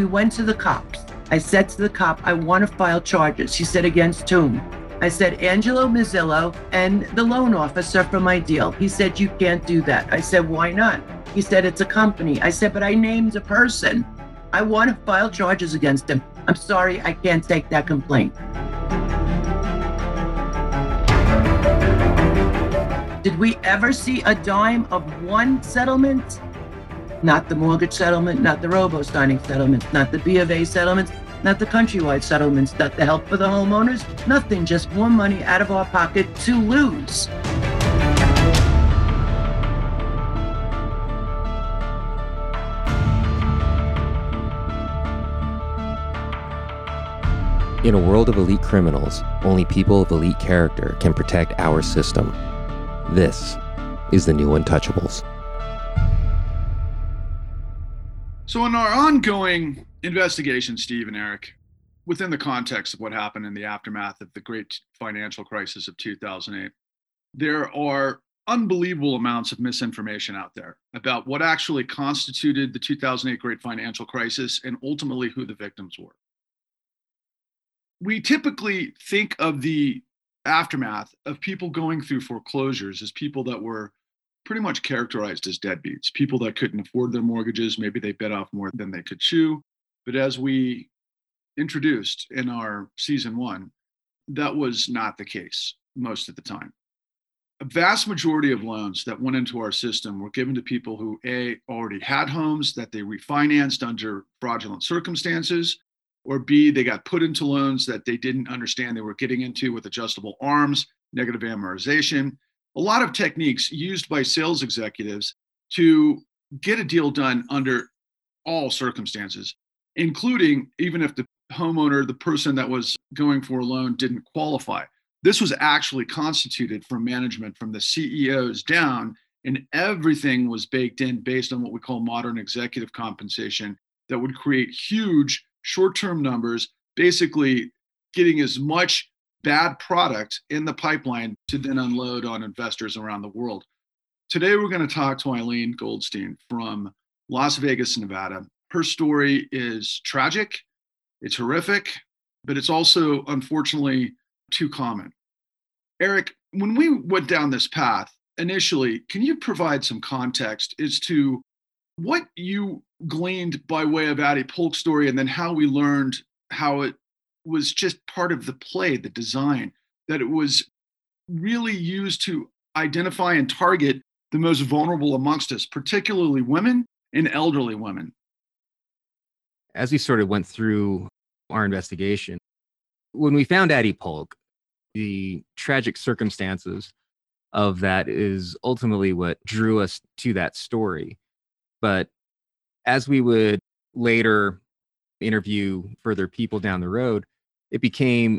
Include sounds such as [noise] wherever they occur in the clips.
We went to the cops. I said to the cop, I want to file charges. He said, against whom? I said, Angelo Mozilo and the loan officer from my deal. He said, You can't do that. I said, Why not? He said, It's a company. I said, But I named a person. I want to file charges against him. I'm sorry, I can't take that complaint. Did we ever see a dime of one settlement? Not the mortgage settlement, not the robo signing settlements, not the B of A settlements, not the countrywide settlements, not the help for the homeowners, nothing, just more money out of our pocket to lose. In a world of elite criminals, only people of elite character can protect our system. This is the new Untouchables. So, in our ongoing investigation, Steve and Eric, within the context of what happened in the aftermath of the great financial crisis of 2008, there are unbelievable amounts of misinformation out there about what actually constituted the 2008 great financial crisis and ultimately who the victims were. We typically think of the aftermath of people going through foreclosures as people that were pretty much characterized as deadbeats, people that couldn't afford their mortgages. Maybe they bit off more than they could chew. But as we introduced in our season one, that was not the case most of the time. A vast majority of loans that went into our system were given to people who A, already had homes that they refinanced under fraudulent circumstances, or B, they got put into loans that they didn't understand they were getting into with adjustable arms, negative amortization, a lot of techniques used by sales executives to get a deal done under all circumstances, including even if the homeowner, the person that was going for a loan, didn't qualify. This was actually constituted from management from the CEOs down, and everything was baked in based on what we call modern executive compensation that would create huge short term numbers, basically getting as much bad product in the pipeline to then unload on investors around the world. Today, we're going to talk to Ilene Goldstein from Las Vegas, Nevada. Her story is tragic, it's horrific, but it's also unfortunately too common. Eric, when we went down this path initially, can you provide some context as to what you gleaned by way of Addie Polk story and then how we learned how it was just part of the play, the design, that it was really used to identify and target the most vulnerable amongst us, particularly women and elderly women. As we sort of went through our investigation, when we found Addie Polk, the tragic circumstances of that is ultimately what drew us to that story. But as we would later interview further people down the road, it became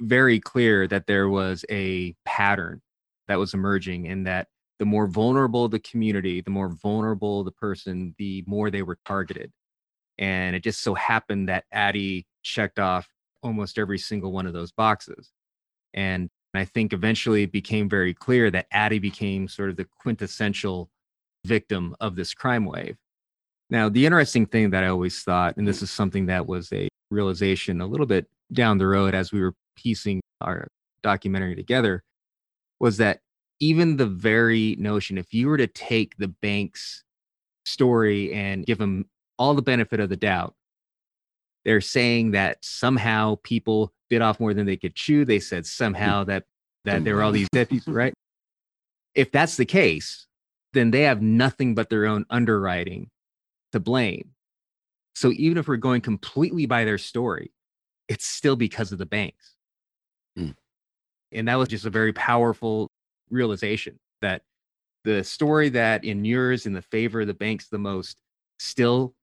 very clear that there was a pattern that was emerging and that the more vulnerable the community, the more vulnerable the person, the more they were targeted. And it just so happened that Addie checked off almost every single one of those boxes. And I think eventually it became very clear that Addie became sort of the quintessential victim of this crime wave. Now, the interesting thing that I always thought, and this mm. is something that was a realization a little bit down the road as we were piecing our documentary together, was that even the very notion, if you were to take the bank's story and give them all the benefit of the doubt, they're saying that somehow people bit off more than they could chew. They said somehow that that there were all these deputies, right? If that's the case, then they have nothing but their own underwriting to blame. So even if we're going completely by their story, it's still because of the banks. Mm. And that was just a very powerful realization that the story that inures in the favor of the banks the most still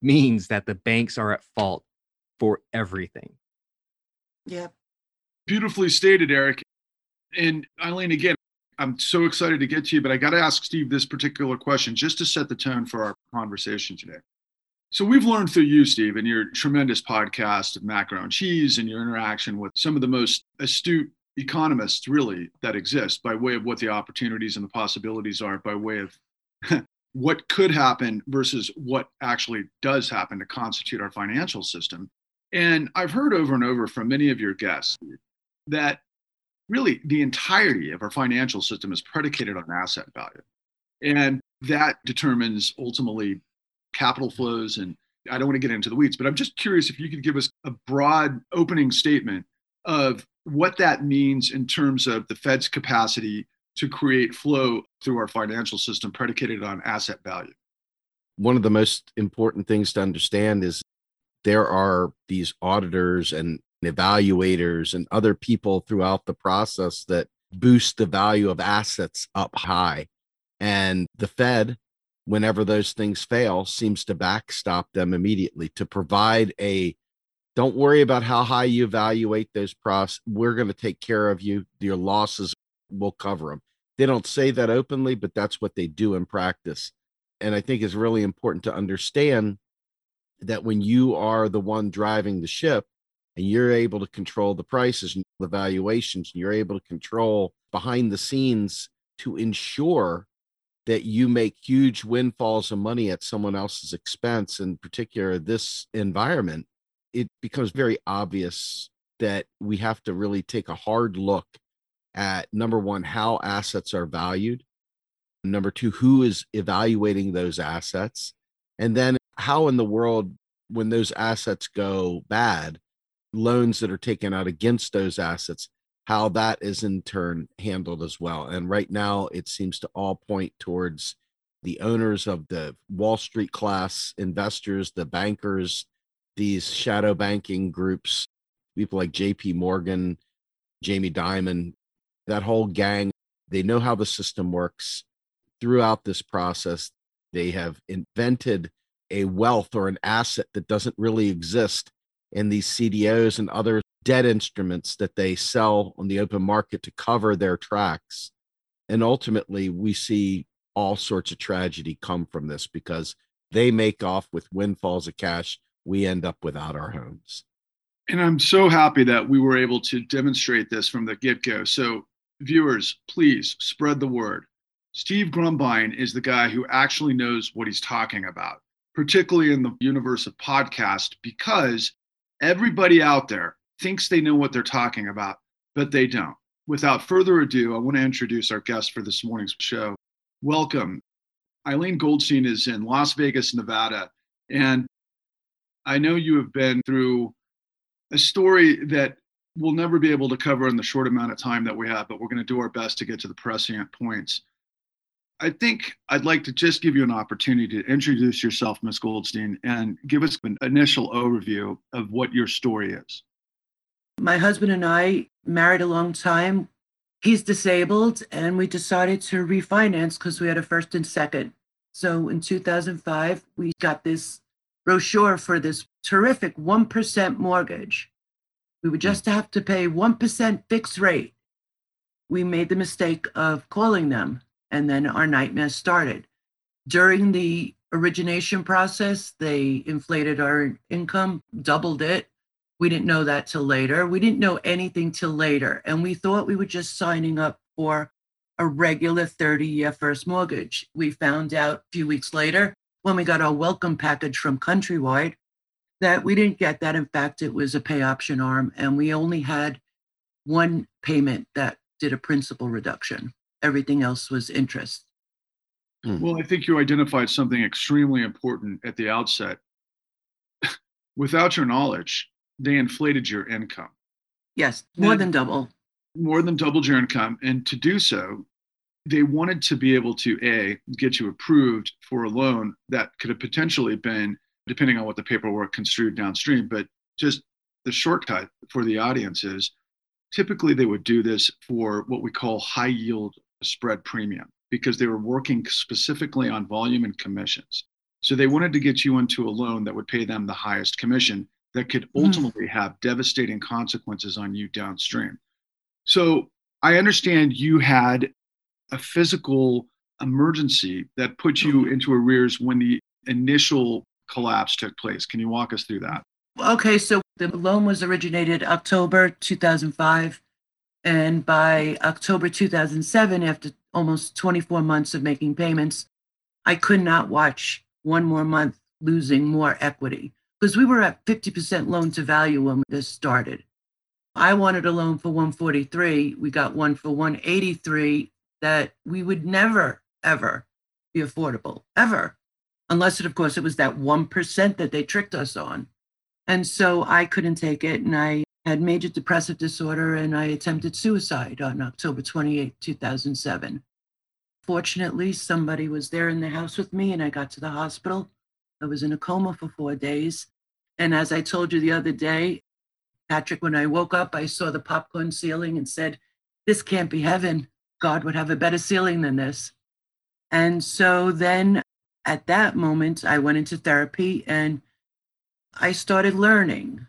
means that the banks are at fault for everything. Yeah. Beautifully stated, Eric. And Ilene, again, I'm so excited to get to you, but I got to ask Steve this particular question just to set the tone for our conversation today. So we've learned through you, Steve, and your tremendous podcast of Macro and Cheese and your interaction with some of the most astute economists really that exist by way of what the opportunities and the possibilities are by way of [laughs] what could happen versus what actually does happen to constitute our financial system. And I've heard over and over from many of your guests that really the entirety of our financial system is predicated on asset value. And that determines ultimately capital flows. And I don't want to get into the weeds, but I'm just curious if you could give us a broad opening statement of what that means in terms of the Fed's capacity to create flow through our financial system predicated on asset value. One of the most important things to understand is there are these auditors and evaluators and other people throughout the process that boost the value of assets up high. And the Fed, whenever those things fail, seems to backstop them immediately to provide a don't worry about how high you evaluate those pros. We're going to take care of you. Your losses will cover them. They don't say that openly, but that's what they do in practice. And I think it's really important to understand that when you are the one driving the ship and you're able to control the prices and the valuations, and you're able to control behind the scenes to ensure that you make huge windfalls of money at someone else's expense, in particular this environment, it becomes very obvious that we have to really take a hard look at number one, how assets are valued, number two, who is evaluating those assets, and then how in the world, when those assets go bad, loans that are taken out against those assets, how that is in turn handled as well. And right now, it seems to all point towards the owners of the Wall Street class investors, the bankers, these shadow banking groups, people like JP Morgan, Jamie Dimon, that whole gang, they know how the system works. Throughout this process, they have invented a wealth or an asset that doesn't really exist in these CDOs and other debt instruments that they sell on the open market to cover their tracks. And ultimately, we see all sorts of tragedy come from this because they make off with windfalls of cash. We end up without our homes. And I'm so happy that we were able to demonstrate this from the get go. So, viewers, please spread the word. Steve Grumbine is the guy who actually knows what he's talking about, particularly in the universe of podcast, because everybody out there thinks they know what they're talking about, but they don't. Without further ado, I want to introduce our guest for this morning's show. Welcome. Ilene Goldstein is in Las Vegas, Nevada. And I know you have been through a story that we'll never be able to cover in the short amount of time that we have, but we're going to do our best to get to the prescient points. I think I'd like to just give you an opportunity to introduce yourself, Ms. Goldstein, and give us an initial overview of what your story is. My husband and I married a long time. He's disabled, and we decided to refinance because we had a first and second. So in 2005, we got this brochure for this terrific 1% mortgage we would just have to pay 1% fixed rate. We made the mistake of calling them, and then our nightmare started. During the origination process, they inflated our income, doubled it. We didn't know that till later. We didn't know anything till later. And we thought we were just signing up for a regular 30 year first mortgage. We found out a few weeks later when we got our welcome package from Countrywide that we didn't get that. In fact, it was a pay option arm, and we only had one payment that did a principal reduction. Everything else was interest. Hmm. Well, I think you identified something extremely important at the outset. [laughs] Without your knowledge, they inflated your income. Yes, more and than double. More than doubled your income. And to do so, they wanted to be able to A, get you approved for a loan that could have potentially been depending on what the paperwork construed downstream. But just the shortcut for the audience is typically they would do this for what we call high yield spread premium because they were working specifically on volume and commissions. So they wanted to get you into a loan that would pay them the highest commission that could hmm. ultimately mm. have devastating consequences on you downstream. So I understand you had a physical emergency that put you into arrears when the initial collapse took place. Can you walk us through that? Okay, so the loan was originated October 2005. And by October 2007, after almost 24 months of making payments, I could not watch one more month losing more equity because we were at 50% loan to value when this started. I wanted a loan for 143. We got one for 183 that we would never, ever be affordable, ever. Unless, it, of course, it was that 1% that they tricked us on. And so I couldn't take it. And I had major depressive disorder and I attempted suicide on October 28, 2007. Fortunately, somebody was there in the house with me and I got to the hospital. I was in a coma for four days. And as I told you the other day, Patrick, when I woke up, I saw the popcorn ceiling and said, This can't be heaven. God would have a better ceiling than this. And so then at that moment, I went into therapy and I started learning.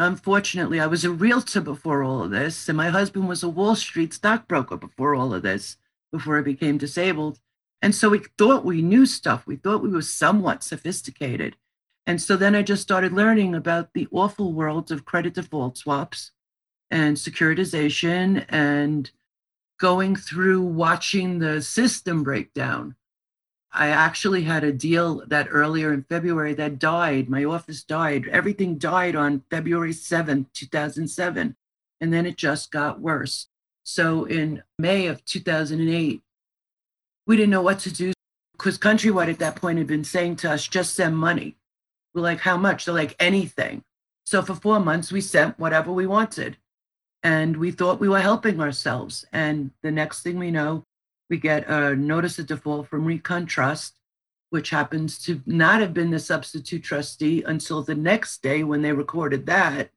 Unfortunately, I was a realtor before all of this, and my husband was a Wall Street stockbroker before all of this, before I became disabled. And so we thought we knew stuff. We thought we were somewhat sophisticated. And so then I just started learning about the awful world of credit default swaps and securitization and going through watching the system break down. I actually had a deal that earlier in February that died. My office died. Everything died on February 7th, 2007. And then it just got worse. So in May of 2008, we didn't know what to do because Countrywide at that point had been saying to us, just send money. We're like, how much? They're like, anything. So for four months, we sent whatever we wanted. And we thought we were helping ourselves. And the next thing we know, we get a notice of default from ReconTrust, which happens to not have been the substitute trustee until the next day when they recorded that.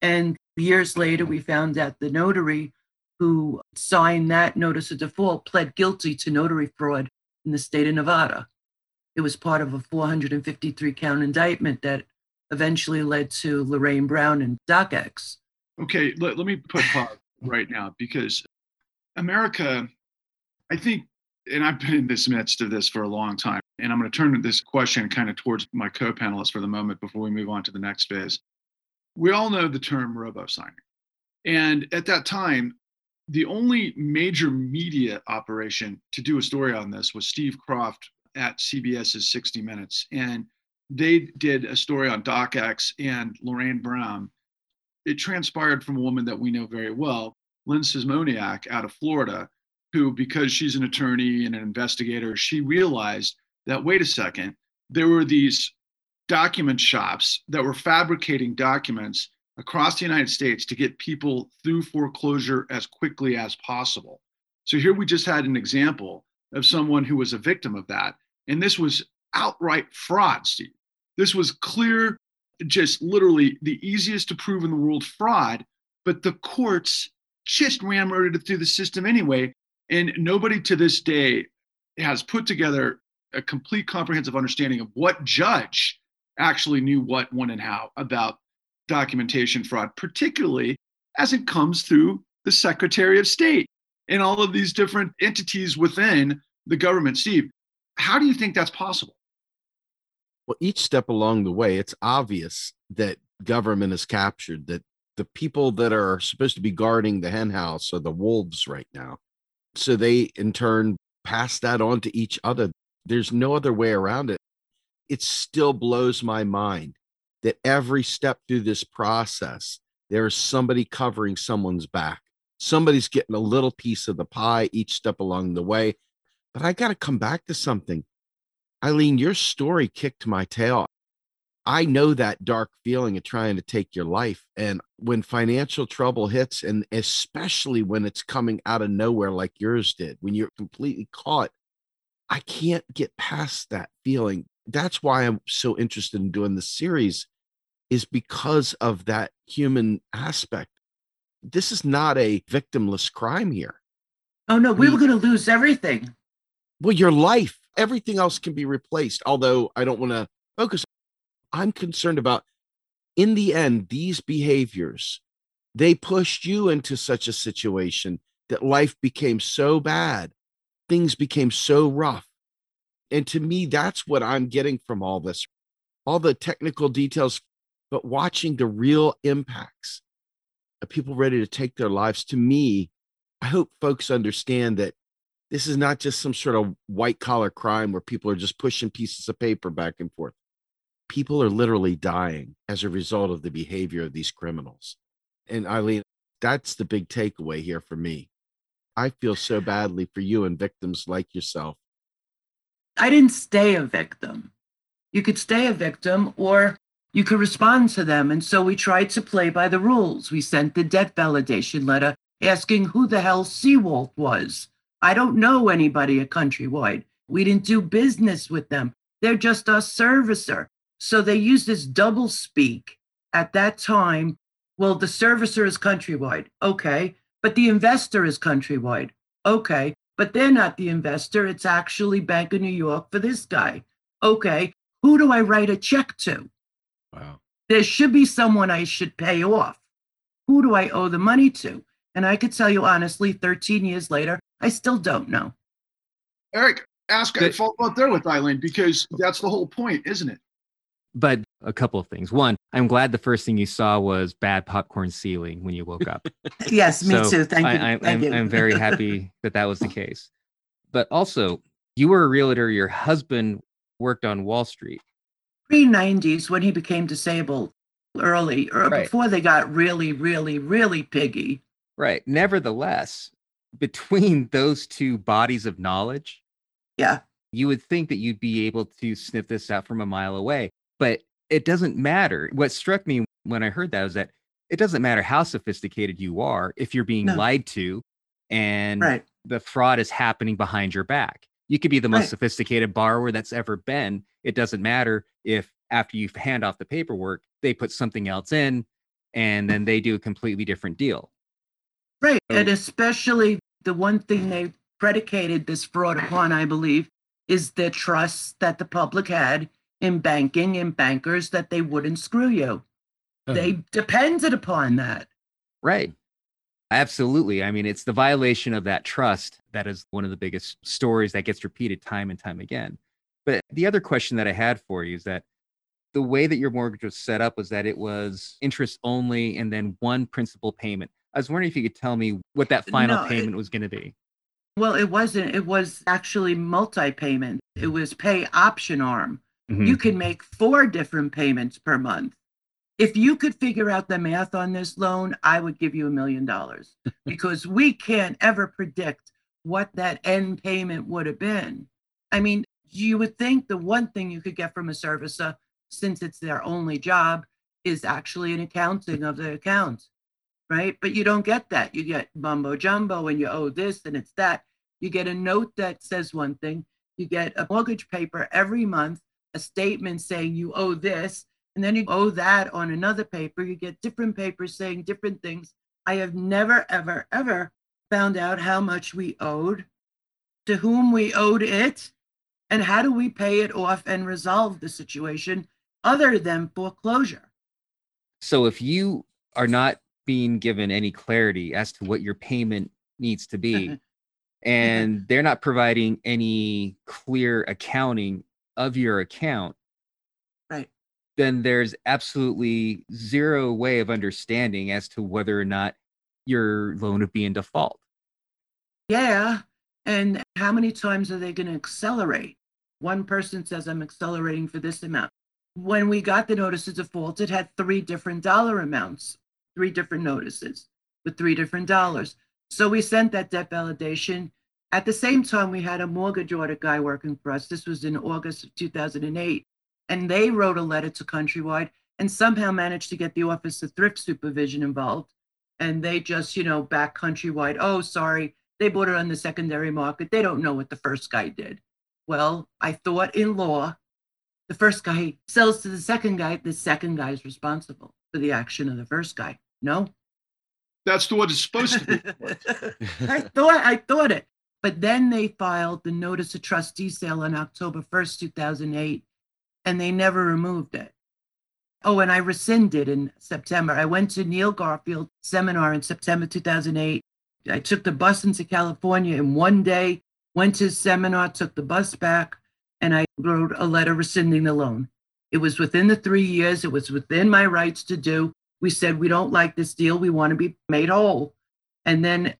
And years later, we found out the notary who signed that notice of default pled guilty to notary fraud in the state of Nevada. It was part of a 453 count indictment that eventually led to Lorraine Brown and DocX. Okay, let, let me put pause right now because America, I think, and I've been in this midst of this for a long time, and I'm going to turn this question kind of towards my co panelists for the moment before we move on to the next phase. We all know the term robo signing. And at that time, the only major media operation to do a story on this was Steve Kroft at CBS's 60 Minutes. And they did a story on DocX and Lorraine Brown. It transpired from a woman that we know very well, Lynn Szymoniak out of Florida, who, because she's an attorney and an investigator, she realized that, wait a second, there were these document shops that were fabricating documents across the United States to get people through foreclosure as quickly as possible. So here we just had an example of someone who was a victim of that. And this was outright fraud, Steve. This was clear, just literally the easiest to prove in the world fraud, but the courts just ramroded it through the system anyway. And nobody to this day has put together a complete comprehensive understanding of what judge actually knew what, when, and how about documentation fraud, particularly as it comes through the Secretary of State and all of these different entities within the government. Steve, how do you think that's possible? Well, each step along the way, it's obvious that government is captured, that the people that are supposed to be guarding the henhouse are the wolves right now. So they, in turn, pass that on to each other. There's no other way around it. It still blows my mind that every step through this process, there is somebody covering someone's back. Somebody's getting a little piece of the pie each step along the way. But I got to come back to something. Ilene, your story kicked my tail. I know that dark feeling of trying to take your life. And when financial trouble hits, and especially when it's coming out of nowhere like yours did, when you're completely caught, I can't get past that feeling. That's why I'm so interested in doing this series, is because of that human aspect. This is not a victimless crime here. Oh, no, we, we were going to lose everything. Well, your life, everything else can be replaced. Although I don't want to focus, I'm concerned about in the end, these behaviors, they pushed you into such a situation that life became so bad, things became so rough. And to me, that's what I'm getting from all this all the technical details, but watching the real impacts of people ready to take their lives. To me, I hope folks understand that This is not just some sort of white collar crime where people are just pushing pieces of paper back and forth. People are literally dying as a result of the behavior of these criminals. And Ilene, that's the big takeaway here for me. I feel so badly for you and victims like yourself. I didn't stay a victim. You could stay a victim or you could respond to them. And so we tried to play by the rules. We sent the debt validation letter asking who the hell Seawolf was. I don't know anybody at Countrywide. We didn't do business with them. They're just a servicer. So they used this double speak at that time. Well, the servicer is Countrywide. Okay. But the investor is Countrywide. Okay. But they're not the investor. It's actually Bank of New York for this guy. Okay. Who do I write a check to? Wow. There should be someone I should pay off. Who do I owe the money to? And I could tell you honestly, 13 years later, I still don't know. Eric, ask Good. follow up there with Ilene because that's the whole point, isn't it? But a couple of things. One, I'm glad the first thing you saw was bad popcorn ceiling when you woke up. [laughs] Yes, me So too. Thank you. I, I, Thank I'm, you. I'm very happy [laughs] that that was the case. But also, you were a realtor. Your husband worked on Wall Street. Pre 90s, when he became disabled early, or Right. before they got really, really, really piggy. Right. Nevertheless, between [laughs] those two bodies of knowledge, Yeah. you would think that you'd be able to sniff this out from a mile away. But it doesn't matter. What struck me when I heard that was that it doesn't matter how sophisticated you are if you're being No. lied to and Right. the fraud is happening behind your back. You could be the most Right. sophisticated borrower that's ever been. It doesn't matter if after you hand off the paperwork, they put something else in and then they do a completely different deal. Right. So- And especially the one thing they predicated this fraud upon, I believe, is the trust that the public had in banking and bankers that they wouldn't screw you. They depended upon that. Right. Absolutely. I mean, it's the violation of that trust that is one of the biggest stories that gets repeated time and time again. But the other question that I had for you is that the way that your mortgage was set up was that it was interest only and then one principal payment. I was wondering if you could tell me what that final No, it- payment was going to be. Well, it wasn't. It was actually multi payment. It was pay option arm. Mhm. You can make four different payments per month. If you could figure out the math on this loan, I would give you a million dollars [laughs] because we can't ever predict what that end payment would have been. I mean, you would think the one thing you could get from a servicer, since it's their only job, is actually an accounting of the account, right? But you don't get that. You get mumbo jumbo and you owe this and it's that. You get a note that says one thing, you get a mortgage paper every month, a statement saying you owe this, and then you owe that on another paper. You get different papers saying different things. I have never, ever, ever found out how much we owed, to whom we owed it, and how do we pay it off and resolve the situation other than foreclosure. So if you are not being given any clarity as to what your payment needs to be, [laughs] and they're not providing any clear accounting of your account, Right. then there's absolutely zero way of understanding as to whether or not your loan would be in default. Yeah. And how many times are they going to accelerate? One person says, I'm accelerating for this amount. When we got the notice of default, it had three different dollar amounts, three different notices with three different dollars. So we sent that debt validation. At the same time, we had a mortgage audit guy working for us. This was in August of 2008. And they wrote a letter to Countrywide and somehow managed to get the Office of Thrift Supervision involved. And they just, you know, back Countrywide. Oh, sorry, they bought it on the secondary market. They don't know what the first guy did. Well, I thought in law, the first guy sells to the second guy, the second guy is responsible for the action of the first guy. No? That's the what it's supposed to be. [laughs] I thought I thought it. But then they filed the notice of trustee sale on October 1st, 2008, and they never removed it. Oh, and I rescinded in September. I went to Neil Garfield seminar in September 2008. I took the bus into California in one day, went to his seminar, took the bus back, and I wrote a letter rescinding the loan. It was within the three years. It was within my rights to do. We said, we don't like this deal. We want to be made whole. And then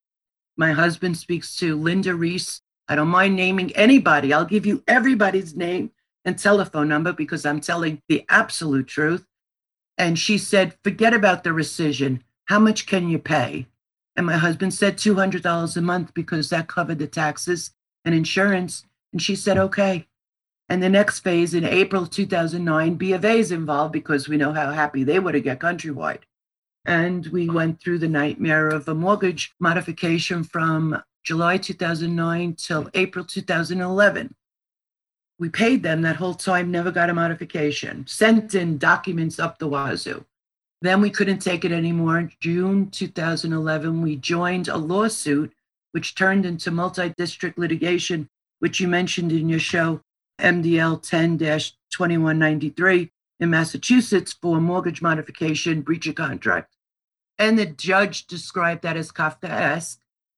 my husband speaks to Linda Reese, I don't mind naming anybody. I'll give you everybody's name and telephone number because I'm telling the absolute truth. And she said, forget about the rescission. How much can you pay? And my husband said $200 a month because that covered the taxes and insurance. And she said, okay. And the next phase in April 2009, B of A is involved because we know how happy they were to get countrywide. And we went through the nightmare of a mortgage modification from July 2009 till April 2011. We paid them that whole time, never got a modification, sent in documents up the wazoo. Then we couldn't take it anymore. June 2011, we joined a lawsuit, which turned into multi district litigation, which you mentioned in your show, MDL 10 2193 in Massachusetts for mortgage modification, breach of contract. And the judge described that as Kafkaesque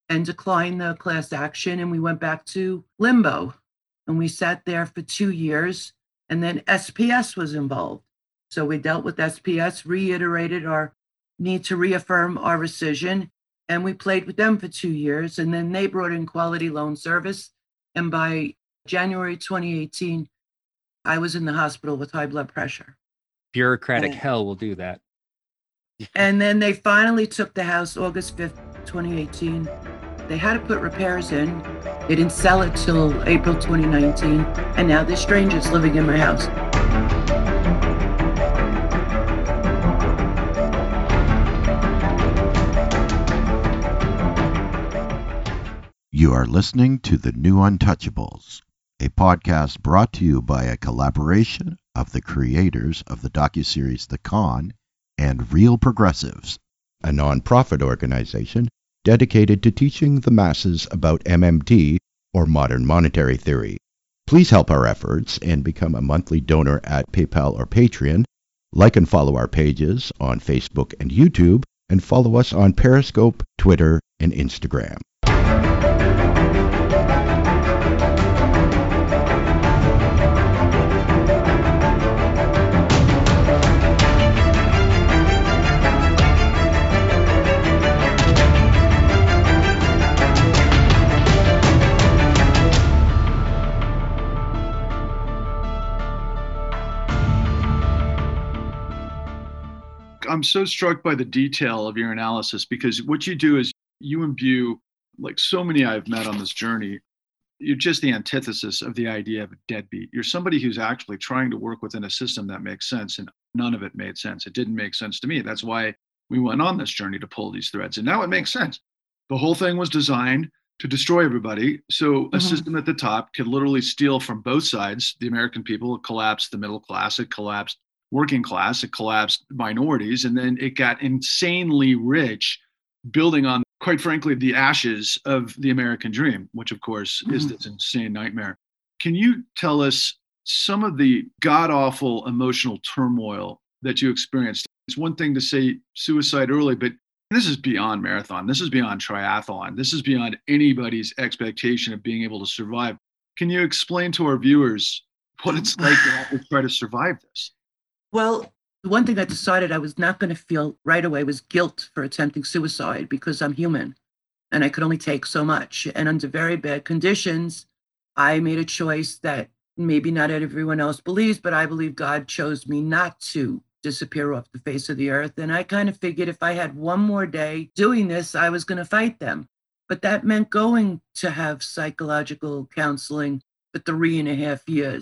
and declined the class action. And we went back to limbo. And we sat there for two years. And then SPS was involved. So we dealt with SPS, reiterated our need to reaffirm our rescission, and we played with them for two years. And then they brought in Quality Loan Service. And by January 2018, I was in the hospital with high blood pressure. Bureaucratic and, hell will do that. [laughs] and then they finally took the house August 5th, 2018. They had to put repairs in. They didn't sell it till April 2019. And now there's strangers living in my house. You are listening to The New Untouchables, a podcast brought to you by a collaboration of the creators of the docuseries The Con and Real Progressives, a nonprofit organization dedicated to teaching the masses about MMT or modern monetary theory. Please help our efforts and become a monthly donor at PayPal or Patreon. Like and follow our pages on Facebook and YouTube, and follow us on Periscope, Twitter, and Instagram. I'm so struck by the detail of your analysis because what you do is you imbue, like so many I've met on this journey, you're just the antithesis of the idea of a deadbeat. You're somebody who's actually trying to work within a system that makes sense, and none of it made sense. It didn't make sense to me. That's why we went on this journey to pull these threads. And now it makes sense. The whole thing was designed to destroy everybody. So a mm-hmm. system at the top could literally steal from both sides. The American people collapsed the middle class, it collapsed working class, it collapsed minorities, and then it got insanely rich, building on, quite frankly, the ashes of the American dream, which of course mm-hmm. is this insane nightmare. Can you tell us some of the god awful emotional turmoil that you experienced? It's one thing to say suicide early, but this is beyond marathon. This is beyond triathlon. This is beyond anybody's expectation of being able to survive. Can you explain to our viewers what it's like to [laughs] try to survive this? Well, the one thing I decided I was not going to feel right away was guilt for attempting suicide because I'm human and I could only take so much. And under very bad conditions, I made a choice that maybe not everyone else believes, but I believe God chose me not to disappear off the face of the earth. And I kind of figured if I had one more day doing this, I was going to fight them. But that meant going to have psychological counseling for three and a half years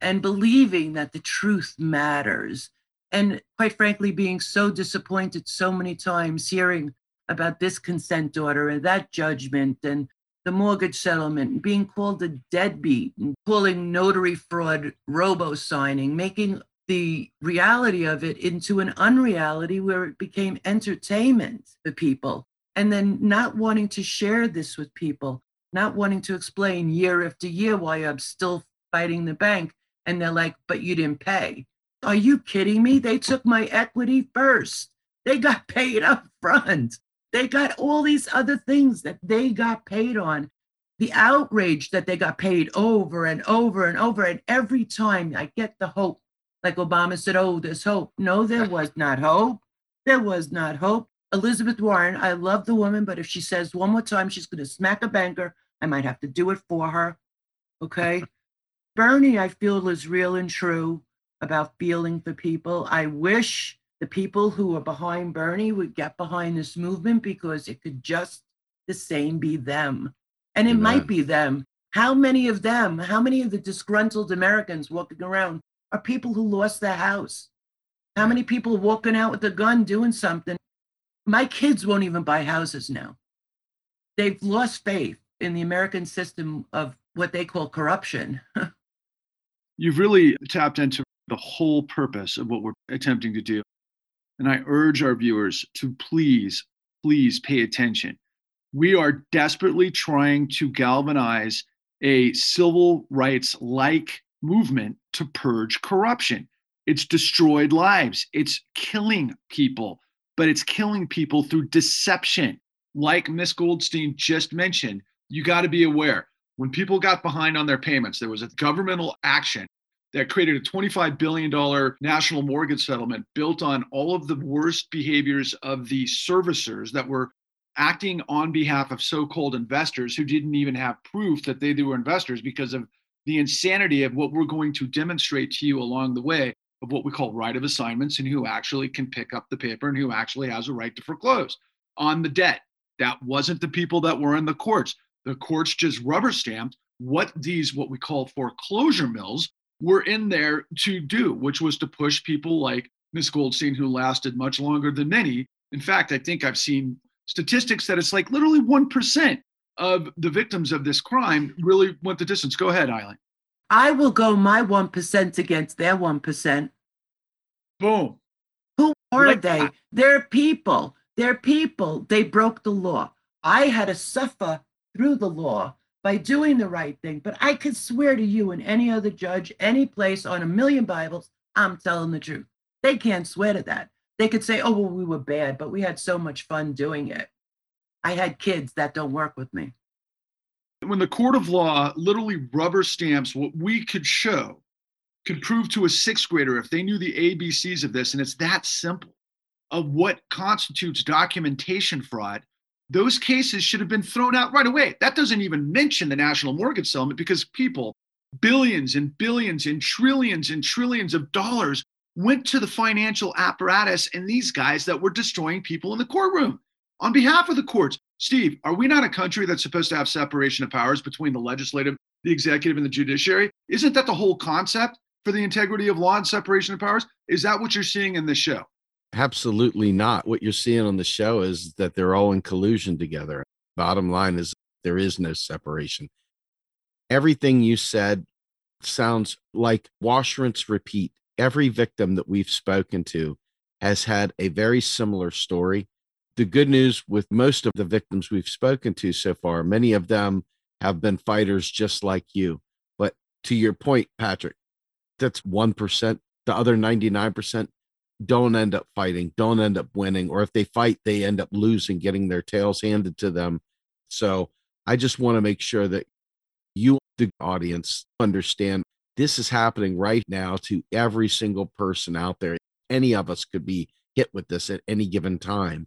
and believing that the truth matters. And quite frankly, being so disappointed so many times hearing about this consent order and that judgment and the mortgage settlement and being called a deadbeat and pulling notary fraud robo signing, making the reality of it into an unreality where it became entertainment for people. And then not wanting to share this with people, not wanting to explain year after year why I'm still fighting the bank and they're like, but you didn't pay. Are you kidding me? They took my equity first. They got [laughs] paid up front. They got all these other things that they got paid on. The outrage that they got paid over and over and over. And every time I get the hope, like Obama said, oh, there's hope. No, there was not hope. There was not hope. Elizabeth Warren, I love the woman, but if she says one more time she's going to smack a banker I might have to do it for her. Okay. [laughs] Bernie, I feel, is real and true about feeling for people. I wish the people who are behind Bernie would get behind this movement because it could just the same be them. And it Amen. might be them. How many of them, how many of the disgruntled Americans walking around are people who lost their house? How many people walking out with a gun doing something? My kids won't even buy houses now. They've lost faith in the American system of what they call corruption. [laughs] You've really tapped into the whole purpose of what we're attempting to do. And I urge our viewers to please, please pay attention. We are desperately trying to galvanize a civil rights like movement to purge corruption. It's destroyed lives, it's killing people, but it's killing people through deception. Like Miss Goldstein just mentioned, you got to be aware when people got behind on their payments, there was a governmental action that created a $25 billion national mortgage settlement built on all of the worst behaviors of the servicers that were acting on behalf of so called investors who didn't even have proof that they, they were investors because of the insanity of what we're going to demonstrate to you along the way of what we call right of assignments and who actually can pick up the paper and who actually has a right to foreclose on the debt. That wasn't the people that were in the courts. The courts just rubber stamped what these, what we call foreclosure mills, were in there to do, which was to push people like Miss Goldstein, who lasted much longer than many. In fact, I think I've seen statistics that it's like literally 1% of the victims of this crime really went the distance. Go ahead, Ilene. I will go my 1% against their 1%. Boom. Who are Like they? that. They're people. They're people. They broke the law. I had to suffer through the law by doing the right thing. But I could swear to you and any other judge, any place on a million Bibles, I'm telling the truth. They can't swear to that. They could say, oh, well, we were bad, but we had so much fun doing it. I had kids that don't work with me. When the court of law literally rubber stamps what we could show, could prove to a sixth grader if they knew the ABCs of this, and it's that simple, of what constitutes documentation fraud, those cases should have been thrown out right away. That doesn't even mention the national mortgage settlement because people, billions and billions and trillions and trillions of dollars went to the financial apparatus and these guys that were destroying people in the courtroom on behalf of the courts. Steve, are we not a country that's supposed to have separation of powers between the legislative, the executive, and the judiciary? Isn't that the whole concept for the integrity of law and separation of powers? Is that what you're seeing in this show? Absolutely not. What you're seeing on the show is that they're all in collusion together. Bottom line is there is no separation. Everything you said sounds like wash, rinse, repeat. Every victim that we've spoken to has had a very similar story. The good news with most of the victims we've spoken to so far, many of them have been fighters just like you. But to your point, Patrick, that's 1%. The other 99% don't end up fighting, don't end up winning, or if they fight, they end up losing, getting their tails handed to them. So I just want to make sure that you, the audience, understand this is happening right now to every single person out there. Any of us could be hit with this at any given time.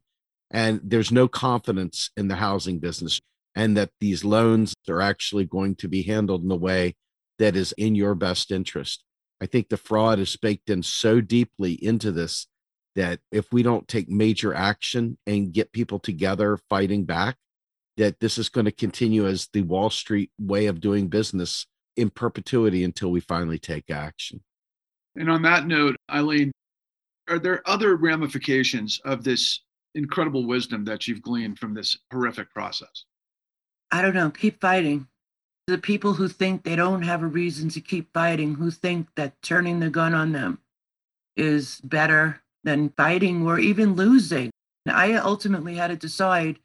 And there's no confidence in the housing business and that these loans are actually going to be handled in a way that is in your best interest. I think the fraud is baked in so deeply into this that if we don't take major action and get people together fighting back, that this is going to continue as the Wall Street way of doing business in perpetuity until we finally take action. And on that note, Ilene, are there other ramifications of this incredible wisdom that you've gleaned from this horrific process? I don't know. Keep fighting. The people who think they don't have a reason to keep fighting, who think that turning the gun on them is better than fighting or even losing. I ultimately had to decide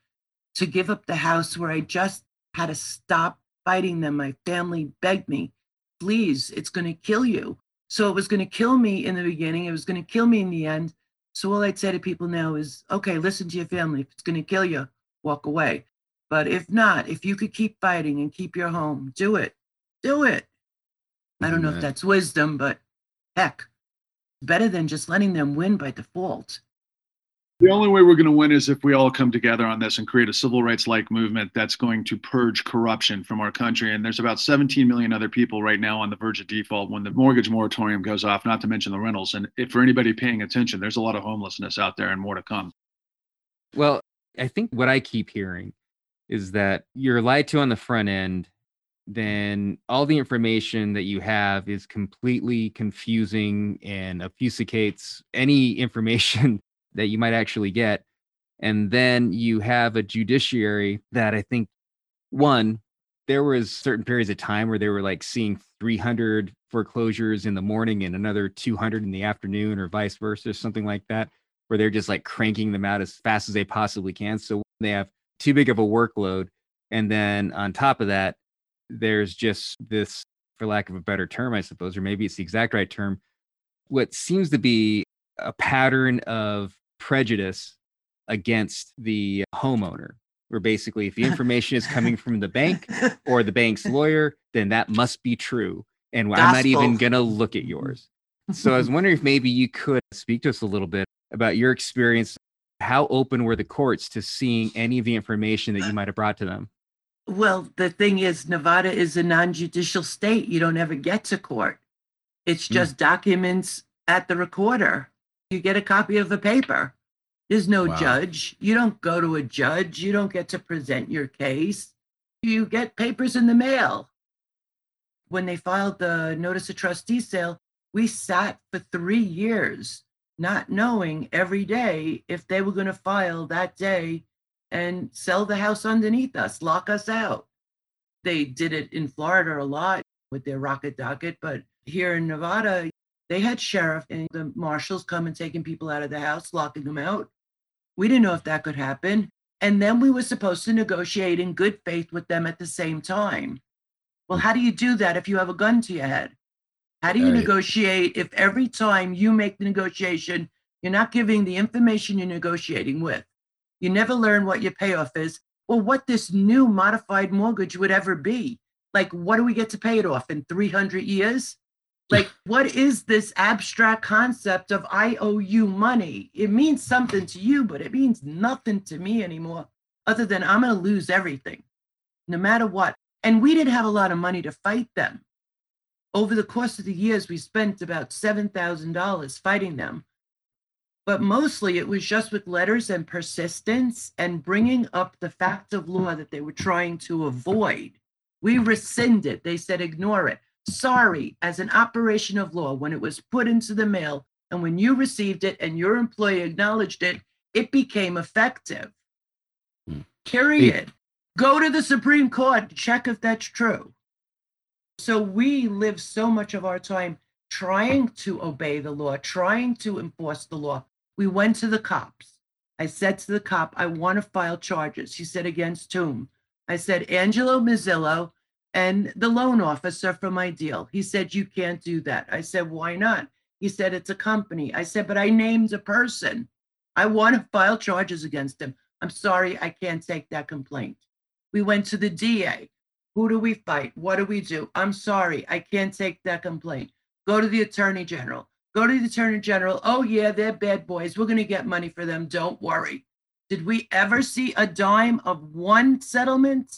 to give up the house where I just had to stop fighting them. My family begged me, please, it's going to kill you. So it was going to kill me in the beginning. It was going to kill me in the end. So all I'd say to people now is, okay, listen to your family. If it's going to kill you, walk away. But if not, if you could keep fighting and keep your home, do it. Do it. I don't know if that's wisdom, but heck, It's better than just letting them win by default. The only way we're going to win is if we all come together on this and create a civil rights like movement that's going to purge corruption from our country. And there's about 17 million other people right now on the verge of default when the mortgage moratorium goes off, not to mention the rentals. And if for anybody paying attention, there's a lot of homelessness out there and more to come. Well, I think what I keep hearing is that you're lied to on the front end, mm. then all the information that you have is completely confusing and obfuscates any information [laughs] that you might actually get. And then you have a judiciary that I think, one, there was certain periods of time where they were like seeing 300 foreclosures in the morning and another 200 in the afternoon or vice versa, something like that, where they're just like cranking them out as fast as they possibly can. So they have too big of a workload. And then on top of that, there's just this, for lack of a better term, I suppose, or maybe it's the exact right term, what seems to be a pattern of prejudice against the homeowner where basically if the [laughs] information is coming from the bank or the bank's [laughs] lawyer then that must be true and Gospel. i'm not even going to look at yours so i was [laughs] wondering if maybe you could speak to us a little bit about your experience how open were the courts to seeing any of the information that you might have brought to them well the thing is nevada is a non-judicial state you don't ever get to court it's hmm. just mm. documents at the recorder you get a copy of the paper. There's no wow. judge. You don't go to a judge. You don't get to present your case. You get papers in the mail. When they filed the notice of trustee sale, we sat for three years not knowing every day if they were going to file that day and sell the house underneath us, lock us out. They did it in Florida a lot with their rocket docket, but here in Nevada, they had sheriff and the marshals come and taking people out of the house, locking them out. We didn't know if that could happen. And then we were supposed to negotiate in good faith with them at the same time. Well, how do you do that if you have a gun to your head? How do you right. negotiate if every time you make the negotiation, you're not giving the information you're negotiating with? You never learn what your payoff is or what this new modified mortgage would ever be. Like, what do we get to pay it off in 300 years? Like, what is this abstract concept of I owe you money? It means something to you, but it means nothing to me anymore, other than I'm going to lose everything, no matter what. And we didn't have a lot of money to fight them. Over the course of the years, we spent about $7,000 fighting them. But mostly it was just with letters and persistence and bringing up the facts of law that they were trying to avoid. We rescinded. They said, ignore it sorry as an operation of law when it was put into the mail and when you received it and your employee acknowledged it, it became effective. Hmm. Period. Go to the Supreme Court, check if that's true. So we live so much of our time trying to obey the law, trying to enforce the law. We went to the cops. I said to the cop, I want to file charges. He said, against whom? I said, Angelo Mozilo and the loan officer for my deal. He said, You can't do that. I said, Why not? He said, It's a company. I said, But I named a person. I want to file charges against him. I'm sorry, I can't take that complaint. We went to the DA. Who do we fight? What do we do? I'm sorry, I can't take that complaint. Go to the attorney general. Go to the attorney general. Oh, yeah, they're bad boys. We're going to get money for them. Don't worry. Did we ever see a dime of one settlement?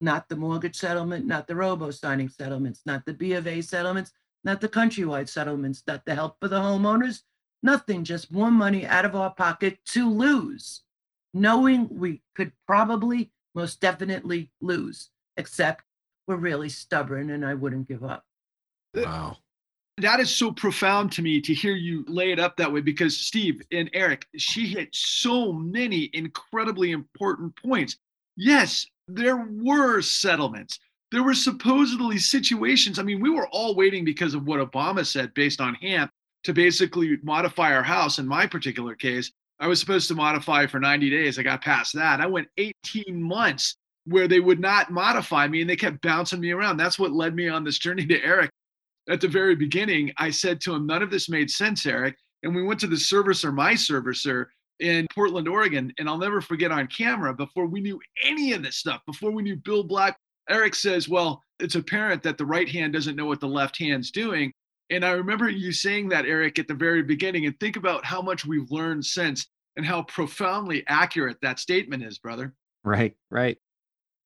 not the mortgage settlement, not the robo signing settlements, not the B of A settlements, not the countrywide settlements, not the help for the homeowners, nothing, just more money out of our pocket to lose, knowing we could probably most definitely lose, except we're really stubborn and I wouldn't give up. Wow. That is so profound to me to hear you lay it up that way because Steve and Eric, she hit so many incredibly important points. Yes, there were settlements. There were supposedly situations. I mean, we were all waiting because of what Obama said based on HAMP to basically modify our house. In my particular case, I was supposed to modify for 90 days. I got past that. I went 18 months where they would not modify me and they kept bouncing me around. That's what led me on this journey to Eric. At the very beginning, I said to him, None of this made sense, Eric. And we went to the servicer, my servicer, in Portland, Oregon. And I'll never forget on camera before we knew any of this stuff, before we knew Bill Black, Eric says, Well, it's apparent that the right hand doesn't know what the left hand's doing. And I remember you saying that, Eric, at the very beginning, and think about how much we've learned since. and how profoundly accurate that statement is, brother. Right, right.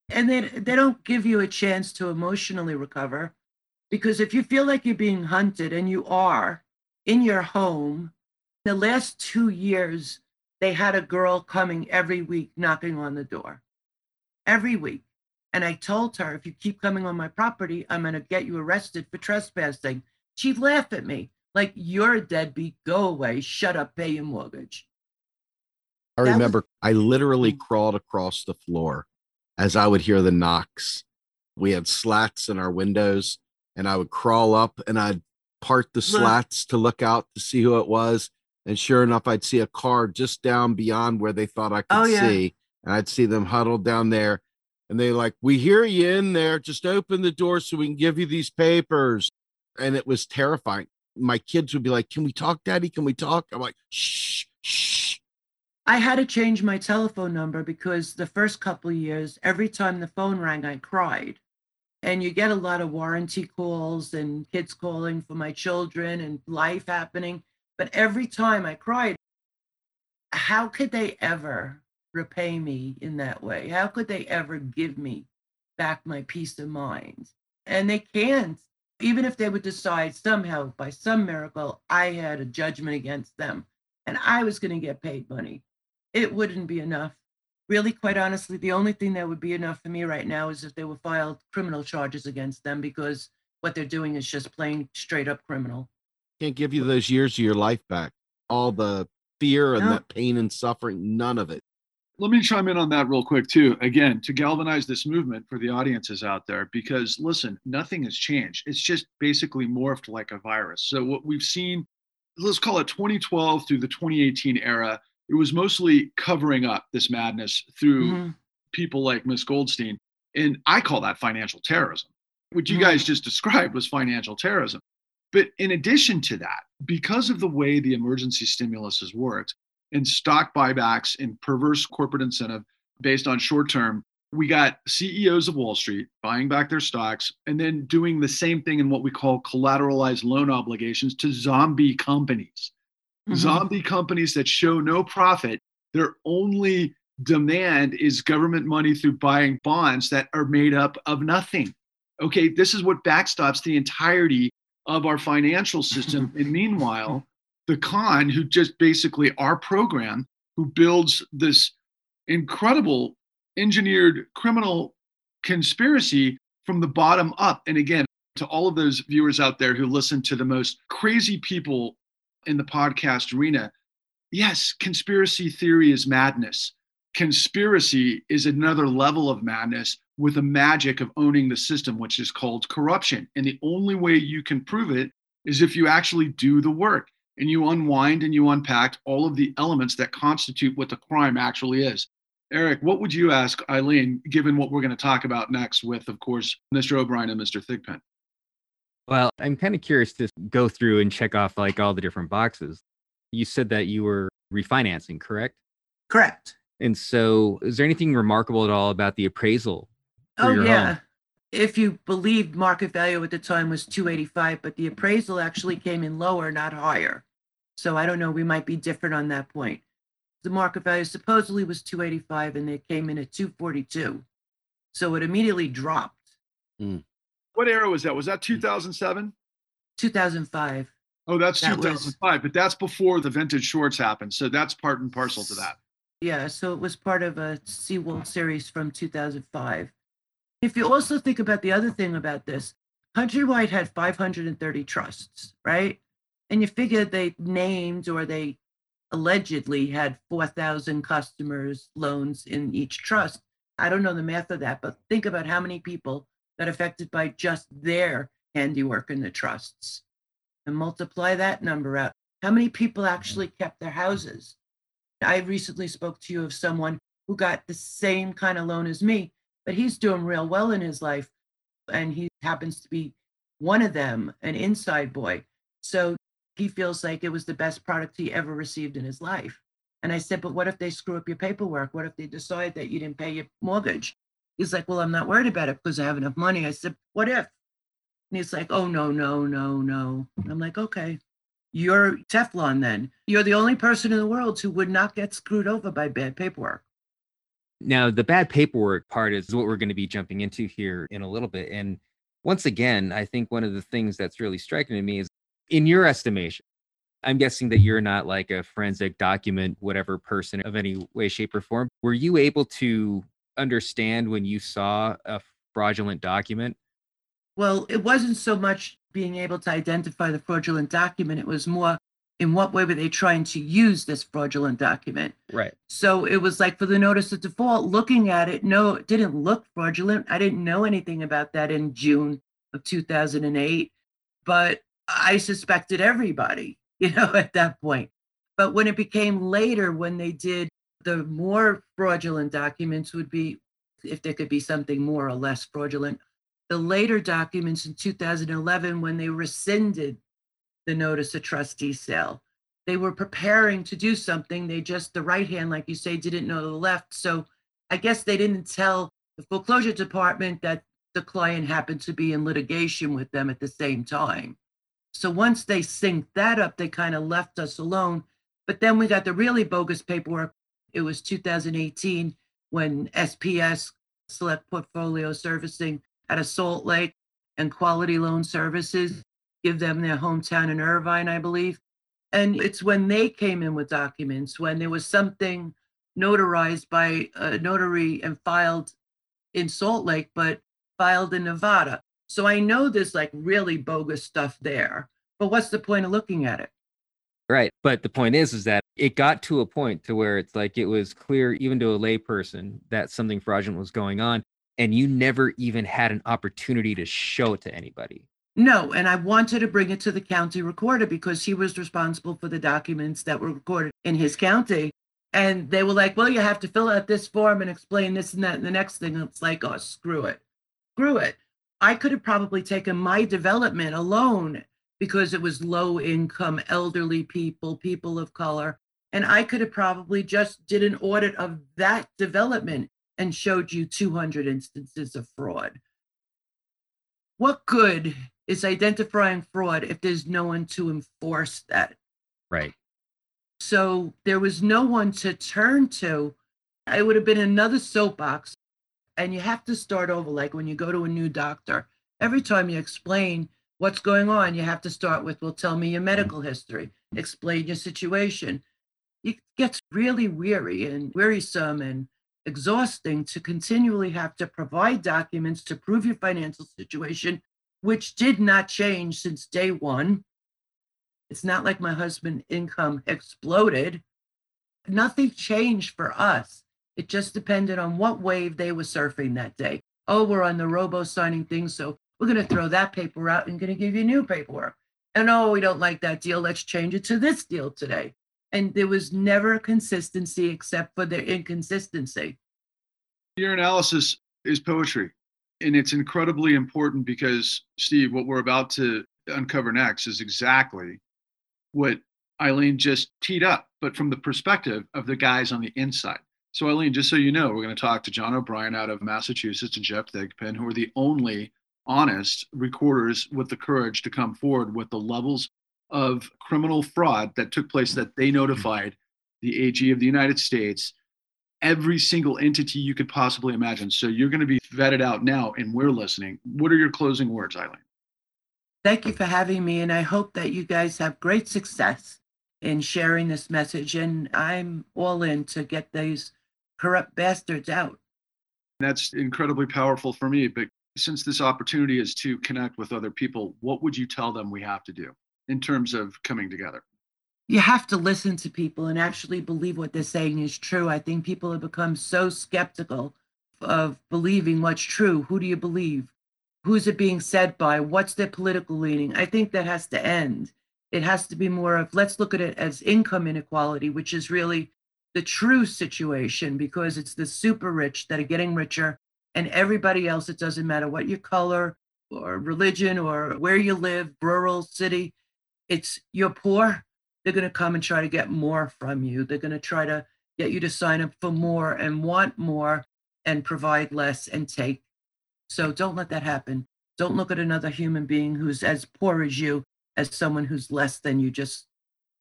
And they they don't give you a chance to emotionally recover because if you feel like you're being hunted and you are in your home, the last 2 years they had a girl coming every week knocking on the door. Every week. And I told her, if you keep coming on my property, I'm going to get you arrested for trespassing. She'd laugh at me like, you're a deadbeat. Go away. Shut up. Pay your mortgage. I That was- remember I literally hmm. crawled across the floor as I would hear the knocks. We had slats in our windows, and I would crawl up and I'd part the slats to look out to see who it was. And sure enough, I'd see a car just down beyond where they thought I could Oh, yeah. see. And I'd see them huddled down there. And they like, We hear you in there. Just open the door so we can give you these papers. And it was terrifying. My kids would be like, Can we talk, Daddy? Can we talk? I'm like, Shh, shh. I had to change my telephone number because the first couple years, every time the phone rang, I cried. And you get a lot of warranty calls and kids calling for my children and life happening. But every time I cried, how could they ever repay me in that way? How could they ever give me back my peace of mind? And they can't. Even if they would decide somehow, by some miracle, I had a judgment against them and I was going to get paid money it wouldn't be enough. Really, quite honestly, the only thing that would be enough for me right now is if they were filed criminal charges against them because what they're doing is just plain straight up criminal. can't give you those years of your life back. All the fear and No. that pain and suffering, none of it. Let me chime in on that real quick, too. Again, to galvanize this movement for the audiences out there, because listen, nothing has changed. It's just basically morphed like a virus. So, what we've seen, let's call it 2012 through the 2018 era, it was mostly covering up this madness through Mhm. people like Miss Goldstein. And I call that financial terrorism. What you Mhm. guys just described was financial terrorism. But in addition to that, because of the way the emergency stimulus has worked and stock buybacks and perverse corporate incentive based on short term, we got CEOs of Wall Street buying back their stocks and then doing the same thing in what we call collateralized loan obligations to zombie companies Mhm. zombie companies that show no profit their only demand is government money through buying bonds that are made up of nothing. Okay this is what backstops the entirety of our financial system. [laughs] And meanwhile the con who just basically our program who builds this incredible engineered criminal conspiracy from the bottom up. And again to all of those viewers out there who listen to the most crazy people in the podcast arena. Yes, conspiracy theory is madness. Conspiracy is another level of madness with the magic of owning the system, which is called corruption. And the only way you can prove it is if you actually do the work and you unwind and you unpack all of the elements that constitute what the crime actually is. Eric, what would you ask Ilene, given what we're going to talk about next with, of course, Mr. O'Brien and Mr. Thigpen? Well, I'm kind of curious to go through and check off like all the different boxes. You said that you were refinancing, correct? Correct. And so, is there anything remarkable at all about the appraisal? for Oh your yeah. home? If you believed market value at the time was 285, but the appraisal actually came in lower, not higher. So I don't know, we might be different on that point. The market value supposedly was 285 and they came in at 242. So it immediately dropped. Hmm. What era was that? Was that 2007? 2005. Oh, that's That was- 2005, but that's before the vintage shorts happened. So that's part and parcel to that. Yeah, so it was part of a SeaWorld series from 2005. If you also think about the other thing about this, Countrywide had 530 trusts, right? And you figure they named or they allegedly had 4,000 customers' loans in each trust. I don't know the math of that, but think about how many people got affected by just their handiwork in the trusts and multiply that number out. How many people actually kept their houses? I recently spoke to you of someone who got the same kind of loan as me, but he's doing real well in his life. And he happens to be one of them, an inside boy. So he feels like it was the best product he ever received in his life. And I said, but what if they screw up your paperwork? What if they decide that you didn't pay your mortgage? He's like, well, I'm not worried about it because I have enough money. I said, what if? And he's like, oh, no, no, no, no. I'm like, okay. you're Teflon then. You're the only person in the world who would not get screwed over by bad paperwork. Now, the bad paperwork part is what we're going to be jumping into here in a little bit. And once again, I think one of the things that's really striking to me is in your estimation, I'm guessing that you're not like a forensic document, whatever person of any way, shape, or form. Were you able to understand when you saw a fraudulent document? Well, it wasn't so much being able to identify the fraudulent document, it was more in what way were they trying to use this fraudulent document? Right. So it was like for the notice of default, looking at it, no, it didn't look fraudulent. I didn't know anything about that in June of 2008, but I suspected everybody, [laughs] you know, at that point. But when it became later, when they did the more fraudulent documents, would be if there could be something more or less fraudulent. The later documents in 2011, when they rescinded the notice of trustee sale. They were preparing to do something. They just, the right hand, like you say, didn't know the left. So I guess they didn't tell the foreclosure department that the client happened to be in litigation with them at the same time. So once they synced that up, they kind of left us alone. But then we got the really bogus paperwork. It was 2018 when SPS, Select Portfolio Servicing, at a Salt Lake and Quality Loan Services give them their hometown in Irvine, I believe. And it's when they came in with documents, when there was something notarized by a notary and filed in Salt Lake, but filed in Nevada. So I know there's like really bogus stuff there. But what's the point of looking at it? Right. But the point is, is that it got to a point to where it's like it was clear, even to a layperson, that something fraudulent was going on. And you never even had an opportunity to show it to anybody. No, and I wanted to bring it to the county recorder because he was responsible for the documents that were recorded in his county. And they were like, well, you have to fill out this form and explain this and that. And the next thing, it's like, oh, screw it. Screw it. I could have probably taken my development alone because it was low income, elderly people, people of color. And I could have probably just did an audit of that development and showed you 200 instances of fraud. What good is identifying fraud if there's no one to enforce that. Right. So there was no one to turn to. It would have been another soapbox. And you have to start over. Like when you go to a new doctor, every time you explain what's going on, you have to start with, well, tell me your mm-hmm. medical history, explain your situation. It gets really weary and wearisome and exhausting to continually have to provide documents to prove your financial situation which did not change since day one. It's not like my husband's income exploded. Nothing changed for us. It just depended on what wave they were surfing that day. Oh, we're on the robo signing thing, so we're going to throw that paper out and going to give you new paperwork. And oh, we don't like that deal. Let's change it to this deal today. And there was never consistency except for their inconsistency. Your analysis is poetry and it's incredibly important because Steve, what we're about to uncover next is exactly what Ilene just teed up, but from the perspective of the guys on the inside. So, Ilene, just so you know, we're going to talk to John O'Brien out of Massachusetts and Jeff Thigpen, who are the only honest recorders with the courage to come forward with the levels of criminal fraud that took place that they mm-hmm. notified the AG of the United States every single entity you could possibly imagine. So you're going to be vetted out now, and we're listening. What are your closing words, Ilene? Thank you for having me, and I hope that you guys have great success in sharing this message. And I'm all in to get these corrupt bastards out. That's incredibly powerful for me. But since this opportunity is to connect with other people, what would you tell them we have to do in terms of coming together? you have to listen to people and actually believe what they're saying is true. I think people have become so skeptical of believing what's true. Who do you believe? Who's it being said by? What's their political leaning? I think that has to end. It has to be more of let's look at it as income inequality, which is really the true situation because it's the super rich that are getting richer and everybody else, it doesn't matter what your color or religion or where you live, rural, city, it's you're poor they're going to come and try to get more from you. They're going to try to get you to sign up for more and want more and provide less and take. So don't let that happen. Don't look at another human being who's as poor as you as someone who's less than you. Just,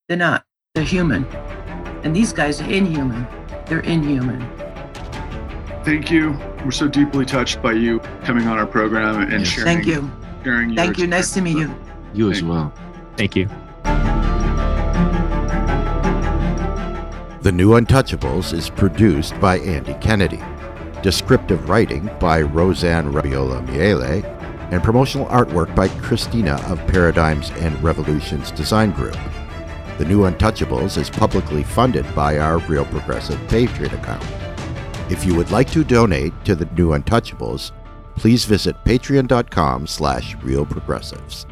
they're not. They're human. And these guys are inhuman. They're inhuman. Thank you. We're so deeply touched by you coming on our program and Yes. sharing. Thank you. Sharing Thank you. Nice to meet you. You as Thank you. well. Thank you. The New Untouchables is produced by Andy Kennedy. Descriptive writing by Roseanne Rabiola Miele, and promotional artwork by Christina of Paradigms and Revolutions Design Group. The New Untouchables is publicly funded by our Real Progressive Patreon account. If you would like to donate to the New Untouchables, please visit patreon.com slash realprogressives.